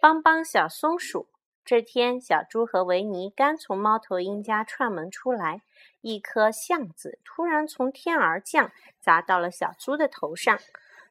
帮帮小松鼠。这天，小猪和维尼刚从猫头鹰家串门出来，一颗橡子突然从天而降，砸到了小猪的头上。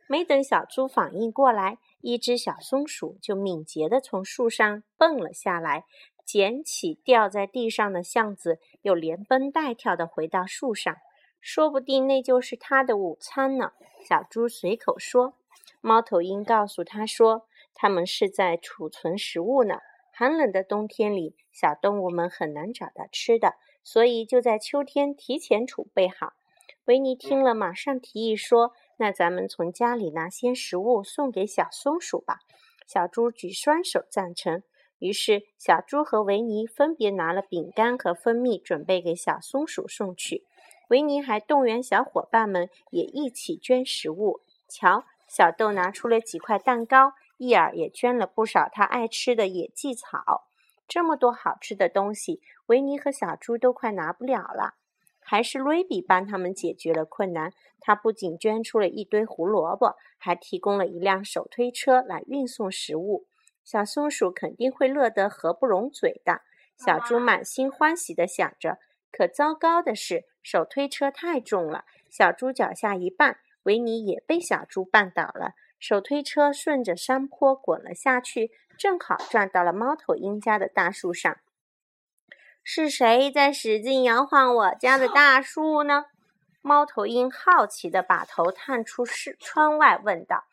没等小猪反应过来，一只小松鼠就敏捷地从树上蹦了下来，捡起掉在地上的橡子，又连蹦带跳地回到树上。说不定那就是它的午餐呢。小猪随口说。猫头鹰告诉他说：“他们是在储存食物呢。”寒冷的冬天里，小动物们很难找到吃的，所以就在秋天提前储备好。维尼听了，马上提议说：“那咱们从家里拿些食物送给小松鼠吧。”小猪举双手赞成。于是，小猪和维尼分别拿了饼干和蜂蜜，准备给小松鼠送去。维尼还动员小伙伴们也一起捐食物。瞧，小豆拿出了几块蛋糕。伊尔也捐了不少他爱吃的野蓟草。这么多好吃的东西，维尼和小猪都快拿不了了。还是瑞比帮他们解决了困难。他不仅捐出了一堆胡萝卜，还提供了一辆手推车来运送食物。小松鼠肯定会乐得合不拢嘴的。小猪满心欢喜地想着。可糟糕的是，手推车太重了，小猪脚下一绊，维尼也被小猪绊倒了。手推车顺着山坡滚了下去，正好撞到了猫头鹰家的大树上。是谁在使劲摇晃我家的大树呢？猫头鹰好奇地把头探出是窗外，问道：“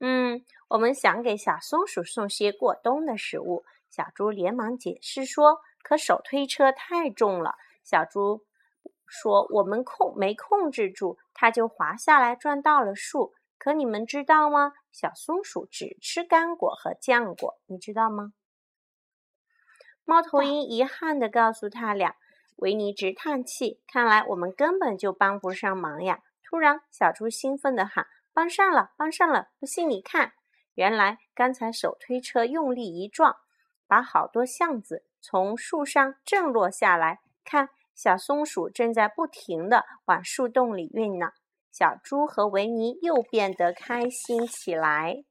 嗯，我们想给小松鼠送些过冬的食物。”小猪连忙解释说：“可手推车太重了。”小猪说：“我们控没控制住，它就滑下来，撞到了树。”可你们知道吗？小松鼠只吃干果和浆果，你知道吗？猫头鹰遗憾地告诉他俩。维尼直叹气，看来我们根本就帮不上忙呀！突然，小猪兴奋地喊：“帮上了，帮上了！不信你看。”原来刚才手推车用力一撞，把好多橡子从树上震落下来。看，小松鼠正在不停地往树洞里运呢。小猪和维尼又变得开心起来。